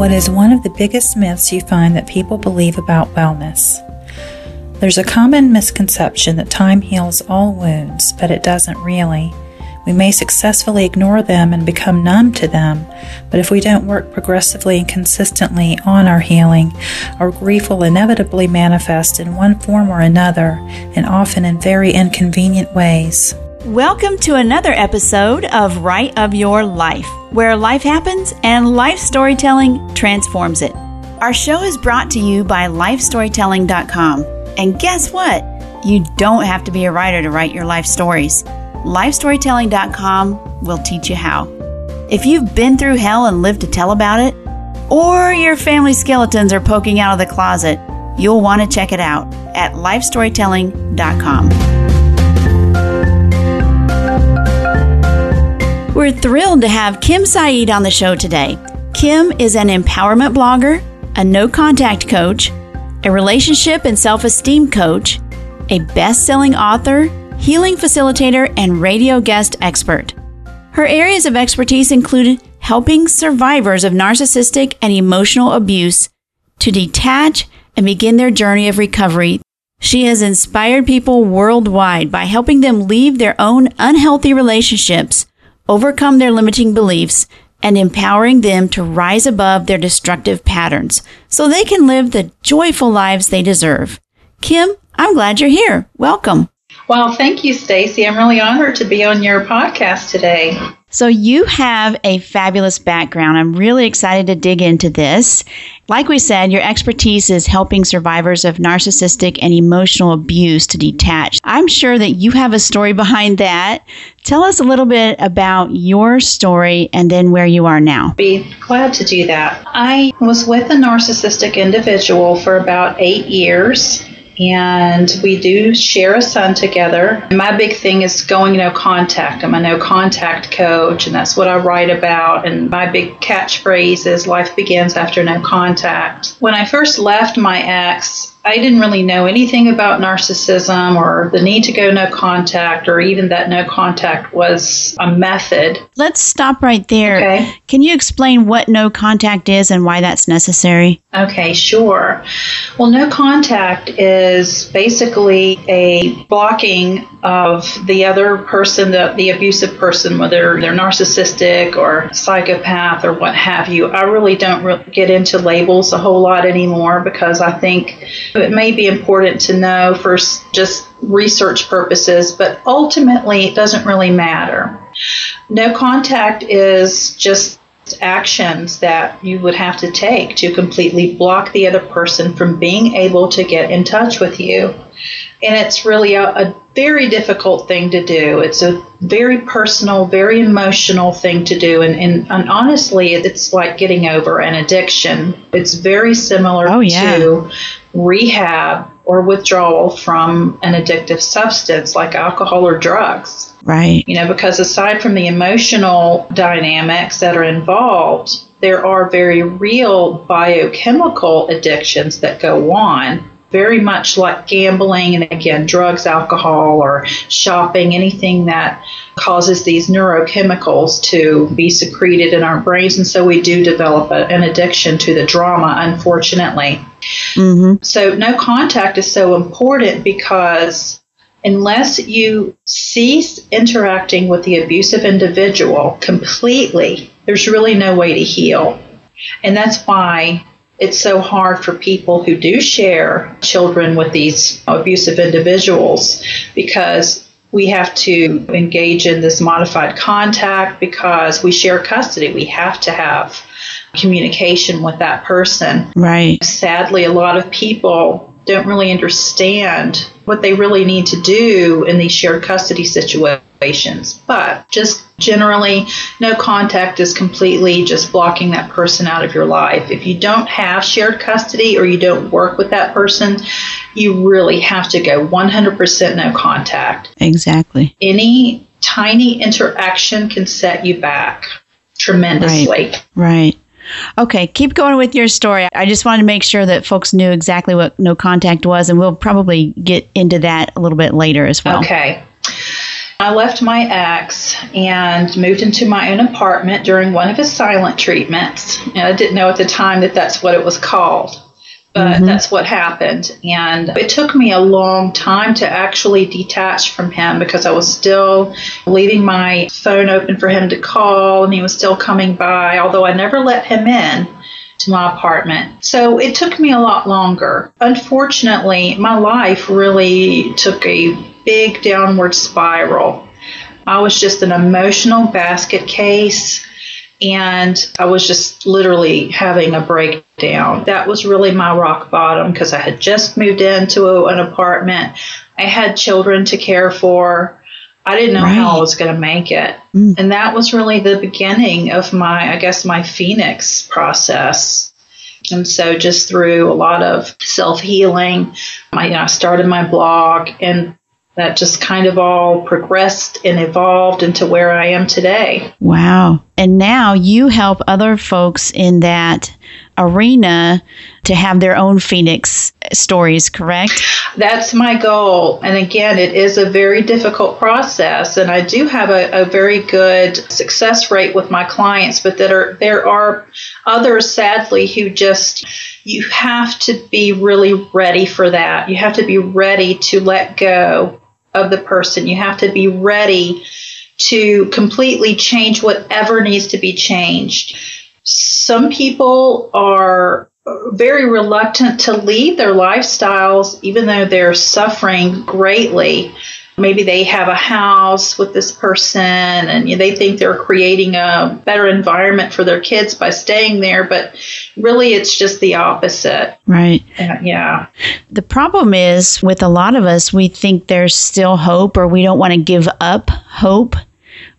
What is one of the biggest myths you find that people believe about wellness? There's a common misconception that time heals all wounds, but it doesn't really. We may successfully ignore them and become numb to them, but if we don't work progressively and consistently on our healing, our grief will inevitably manifest in one form or another, and often in very inconvenient ways. Welcome to another episode of Write of Your Life, where life happens and life storytelling transforms it. Our show is brought to you by lifestorytelling.com. And guess what? You don't have to be a writer to write your life stories. Lifestorytelling.com will teach you how. If you've been through hell and lived to tell about it, or your family skeletons are poking out of the closet, you'll want to check it out at lifestorytelling.com. We're thrilled to have Kim Saeed on the show today. Kim is an empowerment blogger, a no contact coach, a relationship and self esteem coach, a best selling author, healing facilitator, and radio guest expert. Her areas of expertise include helping survivors of narcissistic and emotional abuse to detach and begin their journey of recovery. She has inspired people worldwide by helping them leave their own unhealthy relationships, overcome their limiting beliefs, and empowering them to rise above their destructive patterns so they can live the joyful lives they deserve. Kim, I'm glad you're here. Welcome. Well, thank you, Stacy. I'm really honored to be on your podcast today. So, you have a fabulous background. I'm really excited to dig into this. Like we said, your expertise is helping survivors of narcissistic and emotional abuse to detach. I'm sure that you have a story behind that. Tell us a little bit about your story and then where you are now. Be glad to do that. I was with a narcissistic individual for about eight years and we do share a son together. My big thing is going no contact. I'm a no contact coach, and that's what I write about. And my big catchphrase is life begins after no contact. When I first left my ex, I didn't really know anything about narcissism or the need to go no contact or even that no contact was a method. Let's stop right there. Okay. Can you explain what no contact is and why that's necessary? Okay, sure. Well, no contact is basically a blocking of the other person, the, the abusive person, whether they're narcissistic or psychopath or what have you. I really don't re- get into labels a whole lot anymore because I think it may be important to know for just research purposes, but ultimately it doesn't really matter. No contact is just actions that you would have to take to completely block the other person from being able to get in touch with you. And it's really a, a very difficult thing to do. It's a very personal, very emotional thing to do. And, and, and honestly, it's like getting over an addiction. It's very similar oh, yeah. to rehab or withdrawal from an addictive substance like alcohol or drugs. Right. You know, because aside from the emotional dynamics that are involved, there are very real biochemical addictions that go on very much like gambling and again drugs alcohol or shopping anything that causes these neurochemicals to be secreted in our brains and so we do develop a, an addiction to the drama unfortunately mm-hmm. so no contact is so important because unless you cease interacting with the abusive individual completely there's really no way to heal and that's why it's so hard for people who do share children with these abusive individuals because we have to engage in this modified contact because we share custody. We have to have communication with that person. Right. Sadly, a lot of people don't really understand what they really need to do in these shared custody situations. But just generally, no contact is completely just blocking that person out of your life. If you don't have shared custody or you don't work with that person, you really have to go 100% no contact. Exactly. Any tiny interaction can set you back tremendously. Right. right. Okay, keep going with your story. I just wanted to make sure that folks knew exactly what no contact was, and we'll probably get into that a little bit later as well. Okay. I left my ex and moved into my own apartment during one of his silent treatments. And I didn't know at the time that that's what it was called but mm-hmm. that's what happened. And it took me a long time to actually detach from him because I was still leaving my phone open for him to call and he was still coming by, although I never let him in to my apartment. So it took me a lot longer. Unfortunately, my life really took a big downward spiral. I was just an emotional basket case and I was just literally having a breakdown. That was really my rock bottom because I had just moved into a, an apartment. I had children to care for. I didn't know right. how I was going to make it. Mm. And that was really the beginning of my, I guess, my Phoenix process. And so, just through a lot of self healing, I, you know, I started my blog, and that just kind of all progressed and evolved into where I am today. Wow. And now you help other folks in that arena to have their own Phoenix stories, correct? That's my goal. And again, it is a very difficult process. And I do have a, a very good success rate with my clients, but that are there are others sadly who just you have to be really ready for that. You have to be ready to let go of the person. You have to be ready to completely change whatever needs to be changed. Some people are very reluctant to leave their lifestyles, even though they're suffering greatly maybe they have a house with this person and you know, they think they're creating a better environment for their kids by staying there but really it's just the opposite. Right. Uh, yeah. The problem is with a lot of us we think there's still hope or we don't want to give up hope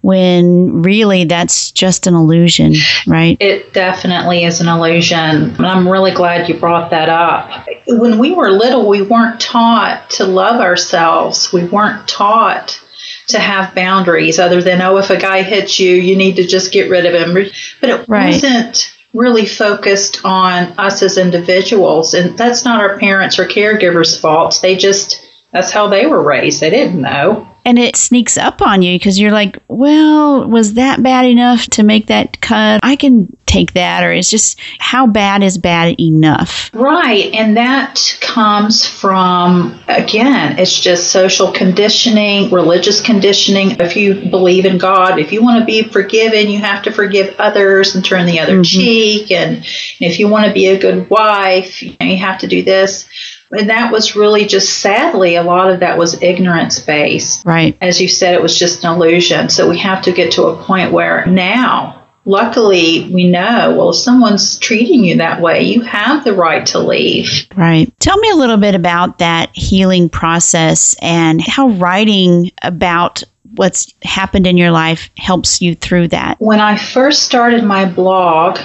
when really that's just an illusion, right? It definitely is an illusion. And I'm really glad you brought that up. When we were little, we weren't taught to love ourselves, we weren't taught to have boundaries other than, oh, if a guy hits you, you need to just get rid of him. But it right. wasn't really focused on us as individuals. And that's not our parents or caregivers' fault. They just, that's how they were raised. They didn't know and it sneaks up on you because you're like, well, was that bad enough to make that cut? I can take that, or it's just how bad is bad enough? Right. And that comes from, again, it's just social conditioning, religious conditioning. If you believe in God, if you want to be forgiven, you have to forgive others and turn the other mm-hmm. cheek. And, if you want to be a good wife, you, know, you have to do this and that was really just sadly a lot of that was ignorance based. Right. As you said it was just an illusion. So we have to get to a point where now luckily we know well if someone's treating you that way you have the right to leave. Right. Tell me a little bit about that healing process and how writing about what's happened in your life helps you through that. When i first started my blog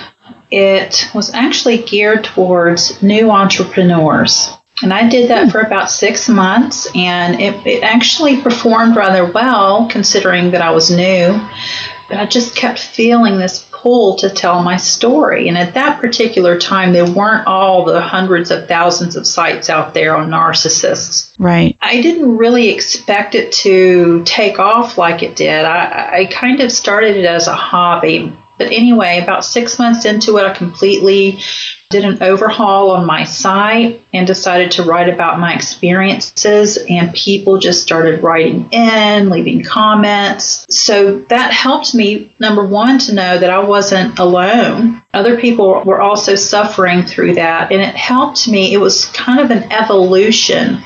it was actually geared towards new entrepreneurs and I did that hmm. for about six months, and it, it actually performed rather well considering that I was new. But I just kept feeling this pull to tell my story. And at that particular time, there weren't all the hundreds of thousands of sites out there on narcissists. Right. I didn't really expect it to take off like it did. I, I kind of started it as a hobby. But anyway, about six months into it, I completely did an overhaul on my site and decided to write about my experiences and people just started writing in leaving comments. So that helped me number one to know that i wasn't alone. Other people were also suffering through that and it helped me. It was kind of an evolution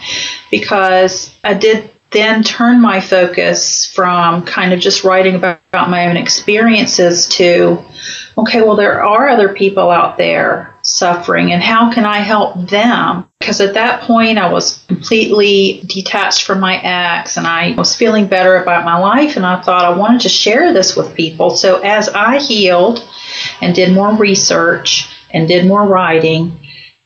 because i did then turn my focus from kind of just writing about, about my own experiences to okay well there are other people out there suffering and how can I help them? Because at that point I was completely detached from my ex and I was feeling better about my life and I thought I wanted to share this with people. So as I healed and did more research and did more writing,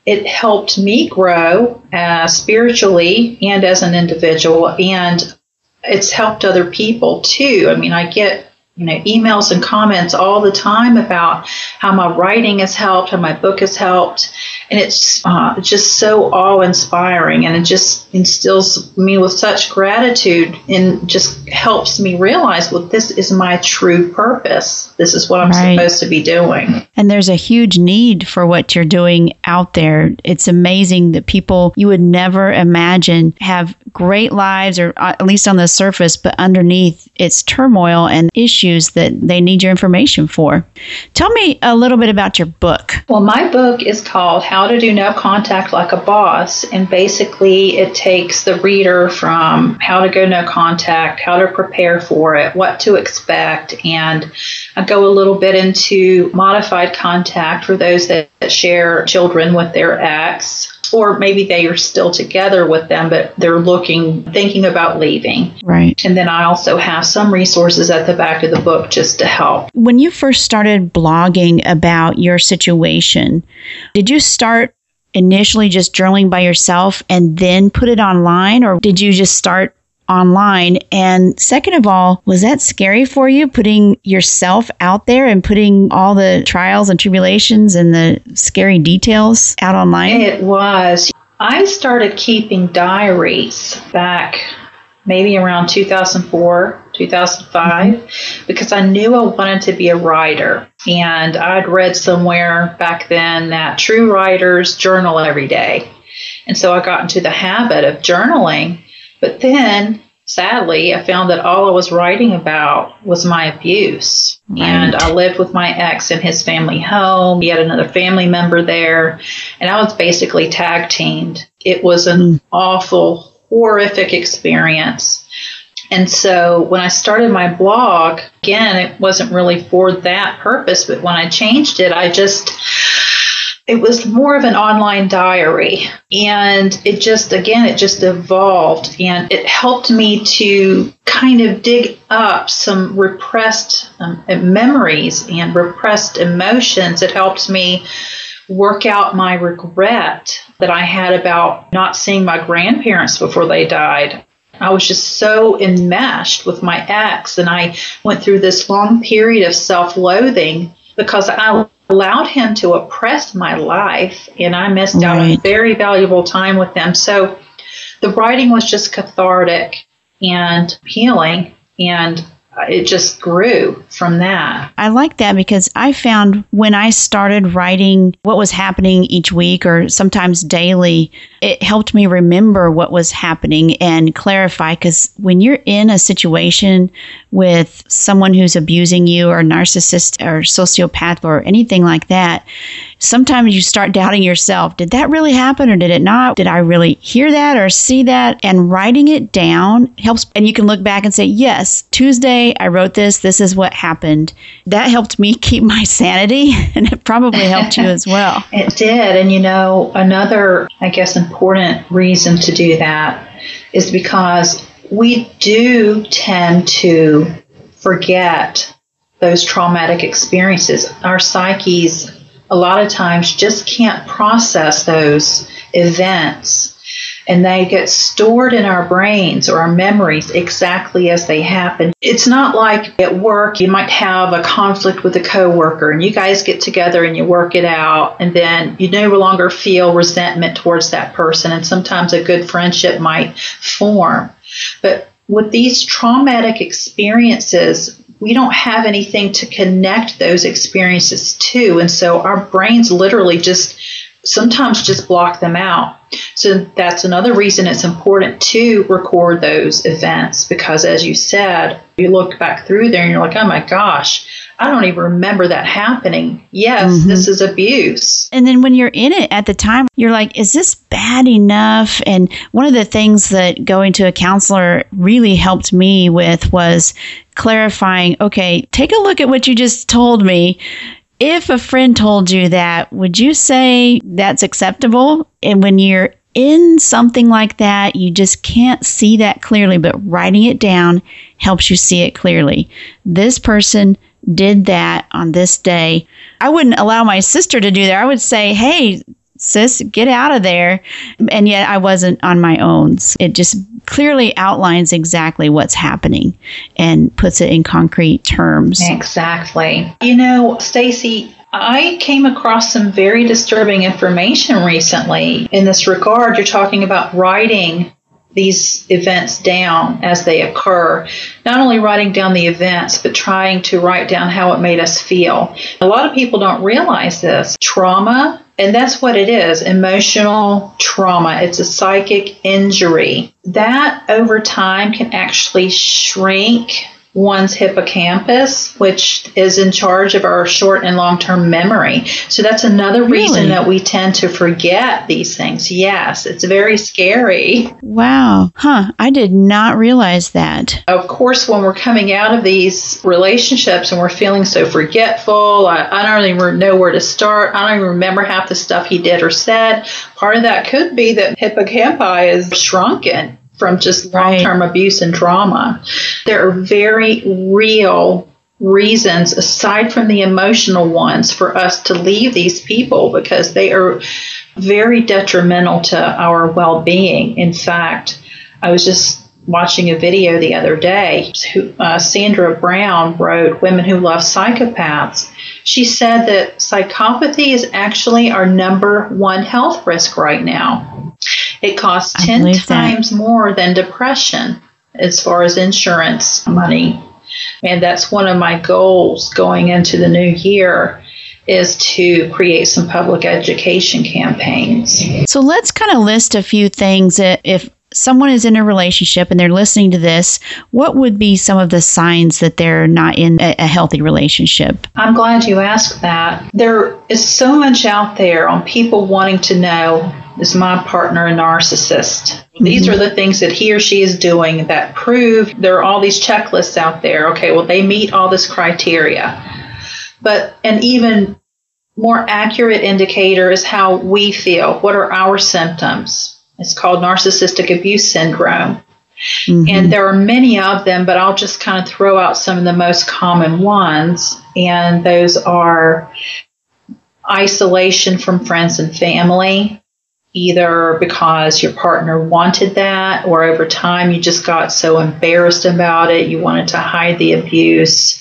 it helped me grow uh, spiritually and as an individual and it's helped other people too. I mean, I get you know emails and comments all the time about how my writing has helped how my book has helped and it's uh, just so awe inspiring and it just instills me with such gratitude and just helps me realize well this is my true purpose. This is what i'm right. supposed to be doing. And there's a huge need for what you're doing out there. It's amazing that people you would never imagine have great lives or uh, at least on the surface but underneath it's turmoil and issues that they need your information for. Tell me a little bit about your book. Well my book is called how to do no contact like a boss. And basically, it takes the reader from how to go no contact, how to prepare for it, what to expect. And I go a little bit into modified contact for those that, that share children with their ex or maybe they are still together with them, but they're looking, thinking about leaving. Right. And then I also have some resources at the back of the book just to help. When you first started blogging about your situation, did you start initially just journaling by yourself and then put it online, or did you just start online? And second of all, was that scary for you putting yourself out there and putting all the trials and tribulations and the scary details out online? It was. I started keeping diaries back maybe around 2004, 2005, mm-hmm. because I knew I wanted to be a writer. And I'd read somewhere back then that true writers journal every day. And so I got into the habit of journaling. But then, sadly, I found that all I was writing about was my abuse. Right. And I lived with my ex in his family home. He had another family member there. And I was basically tag teamed. It was an mm. awful, horrific experience. And so when I started my blog, again, it wasn't really for that purpose, but when I changed it, I just, it was more of an online diary. And it just, again, it just evolved and it helped me to kind of dig up some repressed um, memories and repressed emotions. It helped me work out my regret that I had about not seeing my grandparents before they died. I was just so enmeshed with my ex, and I went through this long period of self loathing because I allowed him to oppress my life, and I missed right. out on very valuable time with them. So the writing was just cathartic and healing, and Uh, it just grew from that. I like that because I found when I started writing what was happening each week or sometimes daily, it helped me remember what was happening and clarify. Because when you're in a situation with someone who's abusing you or narcissist or sociopath or anything like that, sometimes you start doubting yourself. Did that really happen or did it not? Did I really hear that or see that? And writing it down helps. And you can look back and say, yes, Tuesday I wrote this. This is what happened. That helped me keep my sanity and it probably helped you as well. it did. And you know, another, I guess, important reason to do that is because we do tend to forget those traumatic experiences. Our psyches a lot of times just can't process those events and they get stored in our brains or our memories exactly as they happen. It's not like at work you might have a conflict with a coworker and you guys get together and you work it out and then you no longer feel resentment towards that person and sometimes a good friendship might form. But with these traumatic experiences, we don't have anything to connect those experiences to. And so our brains literally just sometimes just block them out. So that's another reason it's important to record those events because, as you said, you look back through there and you're like, oh my gosh, I don't even remember that happening. Yes, mm-hmm. this is abuse. And then when you're in it at the time, you're like, is this bad enough? And one of the things that going to a counselor really helped me with was clarifying okay, take a look at what you just told me. If a friend told you that, would you say that's acceptable? And when you're in something like that, you just can't see that clearly, but writing it down helps you see it clearly. This person did that on this day. I wouldn't allow my sister to do that. I would say, hey, sis, get out of there. And yet I wasn't on my own. It just clearly outlines exactly what's happening and puts it in concrete terms. Exactly. You know, Stacy, I came across some very disturbing information recently in this regard. You're talking about writing these events down as they occur. Not only writing down the events, but trying to write down how it made us feel. A lot of people don't realize this. Trauma, and that's what it is emotional trauma. It's a psychic injury. That over time can actually shrink one's hippocampus, which is in charge of our short and long term memory. So that's another really? reason that we tend to forget these things. Yes, it's very scary. Wow. Huh. I did not realize that. Of course, when we're coming out of these relationships and we're feeling so forgetful, I, I don't even know where to start. I don't even remember half the stuff he did or said. Part of that could be that hippocampi is shrunken from just long term right. abuse and trauma. There are very real reasons, aside from the emotional ones, for us to leave these people because they are very detrimental to our well being. In fact, I was just watching a video the other day. Uh, Sandra Brown wrote Women Who Love Psychopaths. She said that psychopathy is actually our number one health risk right now. It costs 10 times that. more than depression as far as insurance money. And that's one of my goals going into the new year is to create some public education campaigns. So let's kind of list a few things that if someone is in a relationship and they're listening to this, what would be some of the signs that they're not in a, a healthy relationship? I'm glad you asked that. There is so much out there on people wanting to know is my partner a narcissist? Mm-hmm. These are the things that he or she is doing that prove there are all these checklists out there. Okay, well, they meet all this criteria. But an even more accurate indicator is how we feel. What are our symptoms? It's called narcissistic abuse syndrome. Mm-hmm. And there are many of them, but I'll just kind of throw out some of the most common ones. And those are isolation from friends and family, either because your partner wanted that or over time you just got so embarrassed about it, you wanted to hide the abuse.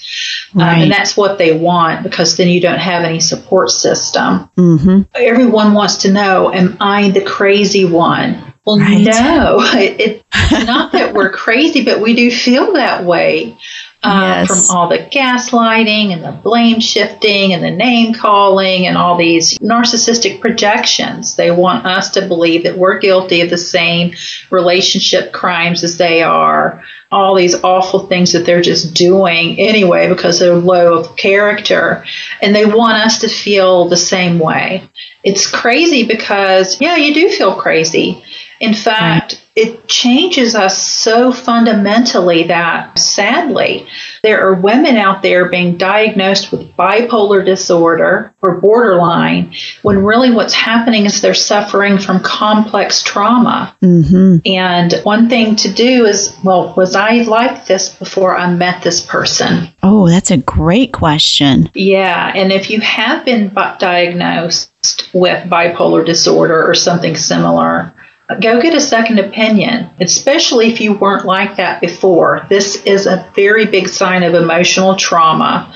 Right. Um, and that's what they want because then you don't have any support system. Mm-hmm. Everyone wants to know, am I the crazy one? Well, right. no, it, it's not that we're crazy, but we do feel that way. Uh, yes. from all the gaslighting and the blame shifting and the name calling and all these narcissistic projections. They want us to believe that we're guilty of the same relationship crimes as they are, all these awful things that they're just doing anyway because they're low of character. And they want us to feel the same way. It's crazy because, yeah, you do feel crazy. In fact, it changes us so fundamentally that sadly, there are women out there being diagnosed with bipolar disorder or borderline when really what's happening is they're suffering from complex trauma. Mm-hmm. And one thing to do is, well, was I like this before I met this person? Oh, that's a great question. Yeah. And if you have been diagnosed with bipolar disorder or something similar, go get a second opinion, especially if you weren't like that before. This is a very big sign of emotional trauma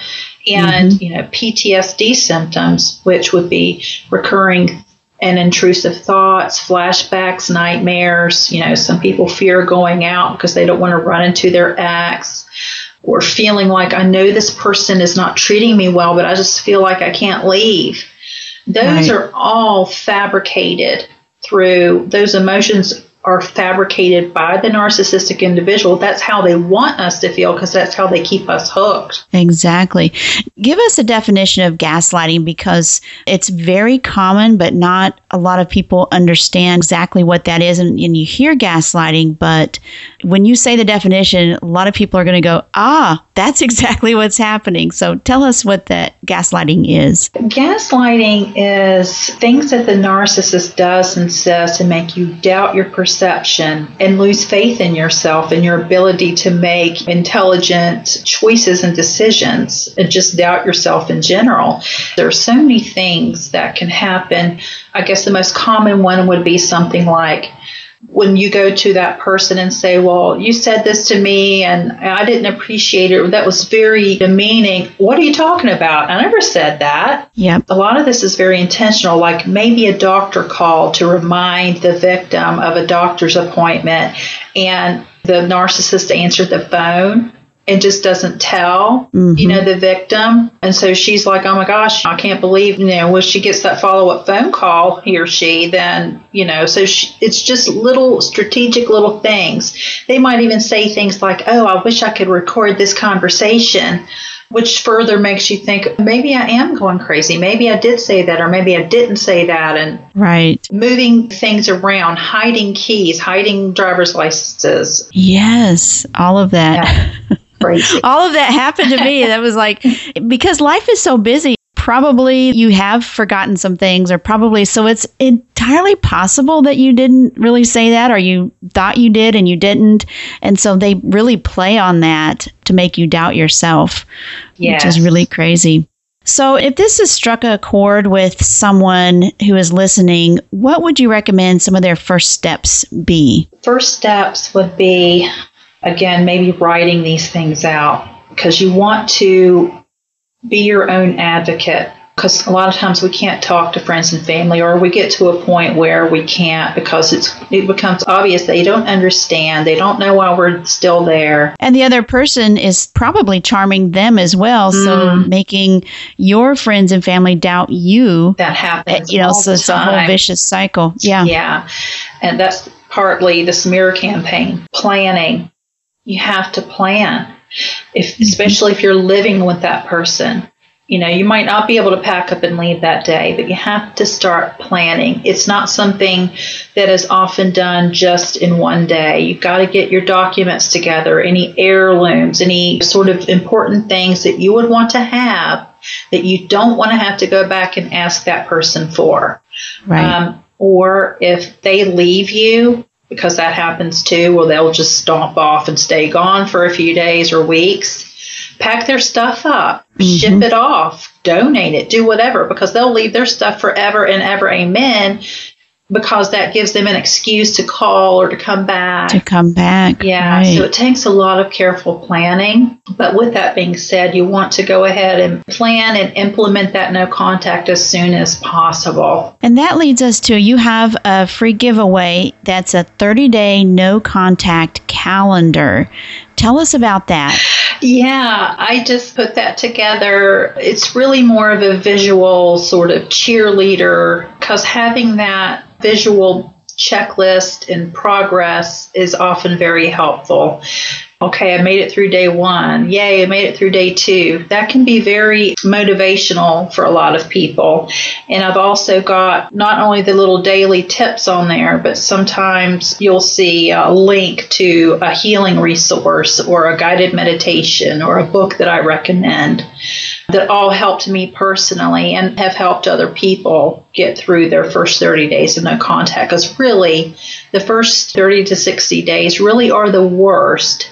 and mm-hmm. you know PTSD symptoms, which would be recurring and intrusive thoughts, flashbacks, nightmares. You know, some people fear going out because they don't want to run into their ex. Or feeling like I know this person is not treating me well, but I just feel like I can't leave. Those right. are all fabricated through those emotions are fabricated by the narcissistic individual. That's how they want us to feel because that's how they keep us hooked. Exactly. Give us a definition of gaslighting because it's very common, but not a lot of people understand exactly what that is. And, and you hear gaslighting, but when you say the definition, a lot of people are going to go, ah, that's exactly what's happening. So tell us what that gaslighting is. Gaslighting is things that the narcissist does and says to make you doubt your perception perception and lose faith in yourself and your ability to make intelligent choices and decisions and just doubt yourself in general. There are so many things that can happen. I guess the most common one would be something like, when you go to that person and say, Well, you said this to me and I didn't appreciate it, that was very demeaning. What are you talking about? I never said that. Yep. A lot of this is very intentional, like maybe a doctor called to remind the victim of a doctor's appointment and the narcissist answered the phone and just doesn't tell, mm-hmm. you know, the victim. And so she's like, oh my gosh, I can't believe, you know, when she gets that follow up phone call, he or she, then, you know, so she, it's just little strategic little things. They might even say things like, oh, I wish I could record this conversation. Which further makes you think maybe I am going crazy. Maybe I did say that, or maybe I didn't say that. And right, moving things around, hiding keys, hiding driver's licenses. Yes, all of that. Yeah. crazy. All of that happened to me. that was like, because life is so busy, probably you have forgotten some things, or probably so it's entirely possible that you didn't really say that, or you thought you did and you didn't. And so they really play on that to make you doubt yourself, yes. which is really crazy. So, if this has struck a chord with someone who is listening, what would you recommend some of their first steps be? First steps would be again, maybe writing these things out because you want to be your own advocate. Because a lot of times we can't talk to friends and family, or we get to a point where we can't because it's it becomes obvious they don't understand, they don't know why we're still there, and the other person is probably charming them as well, mm. so making your friends and family doubt you. That happens, you know. so it's a whole vicious cycle. Yeah, yeah, and that's partly the smear campaign planning you have to plan. If especially if you're living with that person. You know, you might not be able to pack up and leave that day, but you have to start planning. It's not something that is often done just in one day. You've got to get your documents together, any heirlooms, any sort of important things that you would want to have that you don't want to have to go back and ask that person for. Right. Um, or if they leave you, because that happens too, where they'll just stomp off and stay gone for a few days or weeks. Pack their stuff up, mm-hmm. ship it off, donate it, do whatever, because they'll leave their stuff forever and ever. Amen because that gives them an excuse to call or to come back. To come back. Yeah. Right. So it takes a lot of careful planning. But with that being said, you want to go ahead and plan and implement that no contact as soon as possible. And that leads us to you have a free giveaway that's a 30 day no contact calendar. Tell us about that. Yeah, I just put that together. It's really more of a visual sort of cheerleader because having that visual checklist and progress is often very helpful okay, I made it through day one. Yay, I made it through day two. That can be very motivational for a lot of people. And I've also got not only the little daily tips on there, but sometimes you'll see a link to a healing resource or a guided meditation or a book that I recommend that all helped me personally and have helped other people get through their first 30 days of no contact. Because really, the first 30 to 60 days really are the worst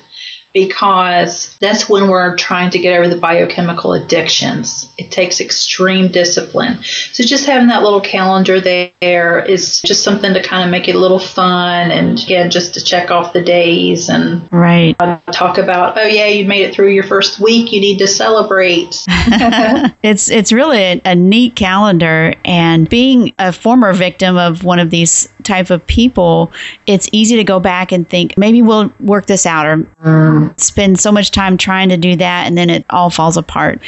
because that's when we're trying to get over the biochemical addictions. It takes extreme discipline. So just having that little calendar there is just something to kind of make it a little fun and again just to check off the days and right uh, talk about oh yeah you made it through your first week you need to celebrate. it's it's really a, a neat calendar and being a former victim of one of these type of people, it's easy to go back and think maybe we'll work this out or mm. spend so much time trying to do that and then it all falls apart.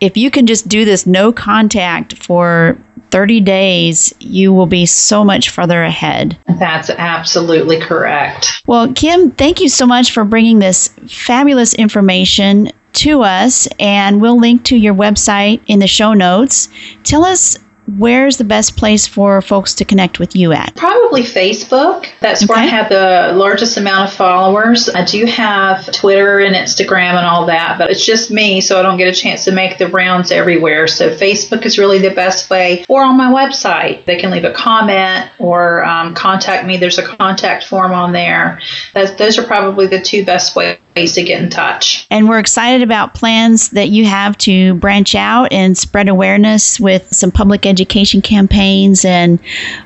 If you can just do this no contact for 30 days, you will be so much further ahead. That's absolutely correct. Well, Kim, thank you so much for bringing this fabulous information to us, and we'll link to your website in the show notes. Tell us where's the best place for folks to connect with you at? Probably Facebook. That's okay. where I have the largest amount of followers. I do have Twitter and Instagram and all that, but it's just me, so I don't get a chance to make the rounds everywhere. So Facebook is really the best way. Or on my website, they can leave a comment or um, contact me. There's a contact form on there. That's, those are probably the two best ways ways to get in touch. And we're excited about plans that you have to branch out and spread awareness with some public education campaigns. And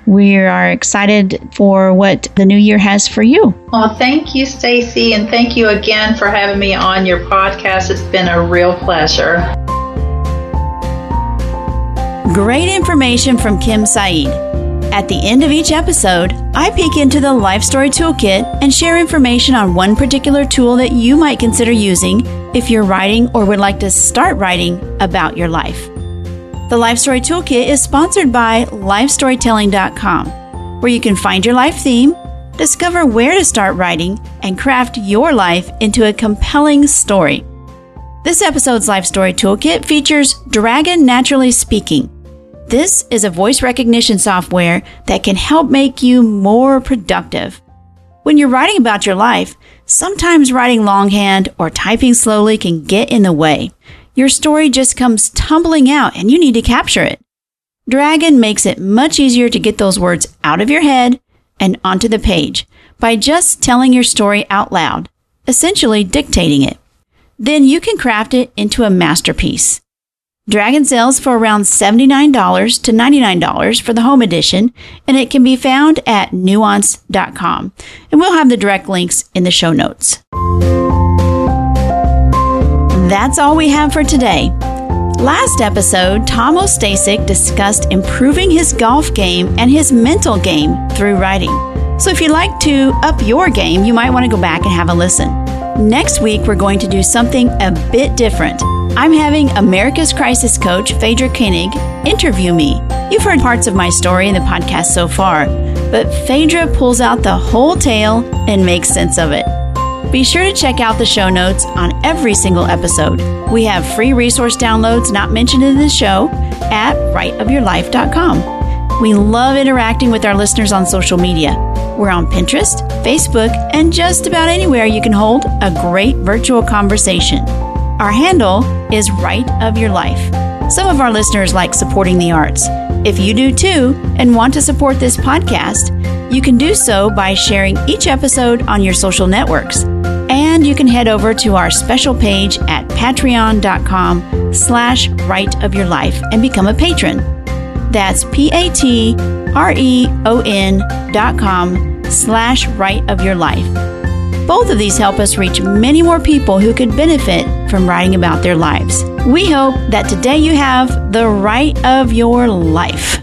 we are excited for what the new year has for you. Well, thank you, Stacy, and thank you again for having me on your podcast. It's been a real pleasure. Great information from Kim Saeed. At the end of each episode, I peek into the Life Story Toolkit and share information on one particular tool that you might consider using if you're writing or would like to start writing about your life. The Life Story Toolkit is sponsored by LifeStorytelling.com, where you can find your life theme, discover where to start writing, and craft your life into a compelling story. This episode's Life Story Toolkit features Dragon Naturally Speaking this is a voice recognition software that can help make you more productive. When you're writing about your life, sometimes writing longhand or typing slowly can get in the way. Your story just comes tumbling out and you need to capture it. Dragon makes it much easier to get those words out of your head and onto the page by just telling your story out loud, essentially dictating it. Then you can craft it into a masterpiece. Dragon sells for around $79 to $99 for the home edition, and it can be found at nuance.com. And we'll have the direct links in the show notes. That's all we have for today. Last episode, Tom Ostasic discussed improving his golf game and his mental game through writing. So if you'd like to up your game, you might want to go back and have a listen. Next week, we're going to do something a bit different. I'm having America's Crisis Coach, Phaedra Koenig, interview me. You've heard parts of my story in the podcast so far, but Phaedra pulls out the whole tale and makes sense of it. Be sure to check out the show notes on every single episode. We have free resource downloads not mentioned in the show at writeofyourlife.com. We love interacting with our listeners on social media. We're on Pinterest, Facebook, and just about anywhere you can hold a great virtual conversation. Our handle is Write of Your Life. Some of our listeners like supporting the arts. If you do too and want to support this podcast, you can do so by sharing each episode on your social networks. And you can head over to our special page at patreon.com slash write of your life and become a patron. That's P-A-T-R-E-O-N dot com slash write of your life. Both of these help us reach many more people who could benefit from writing about their lives. We hope that today you have the right of your life.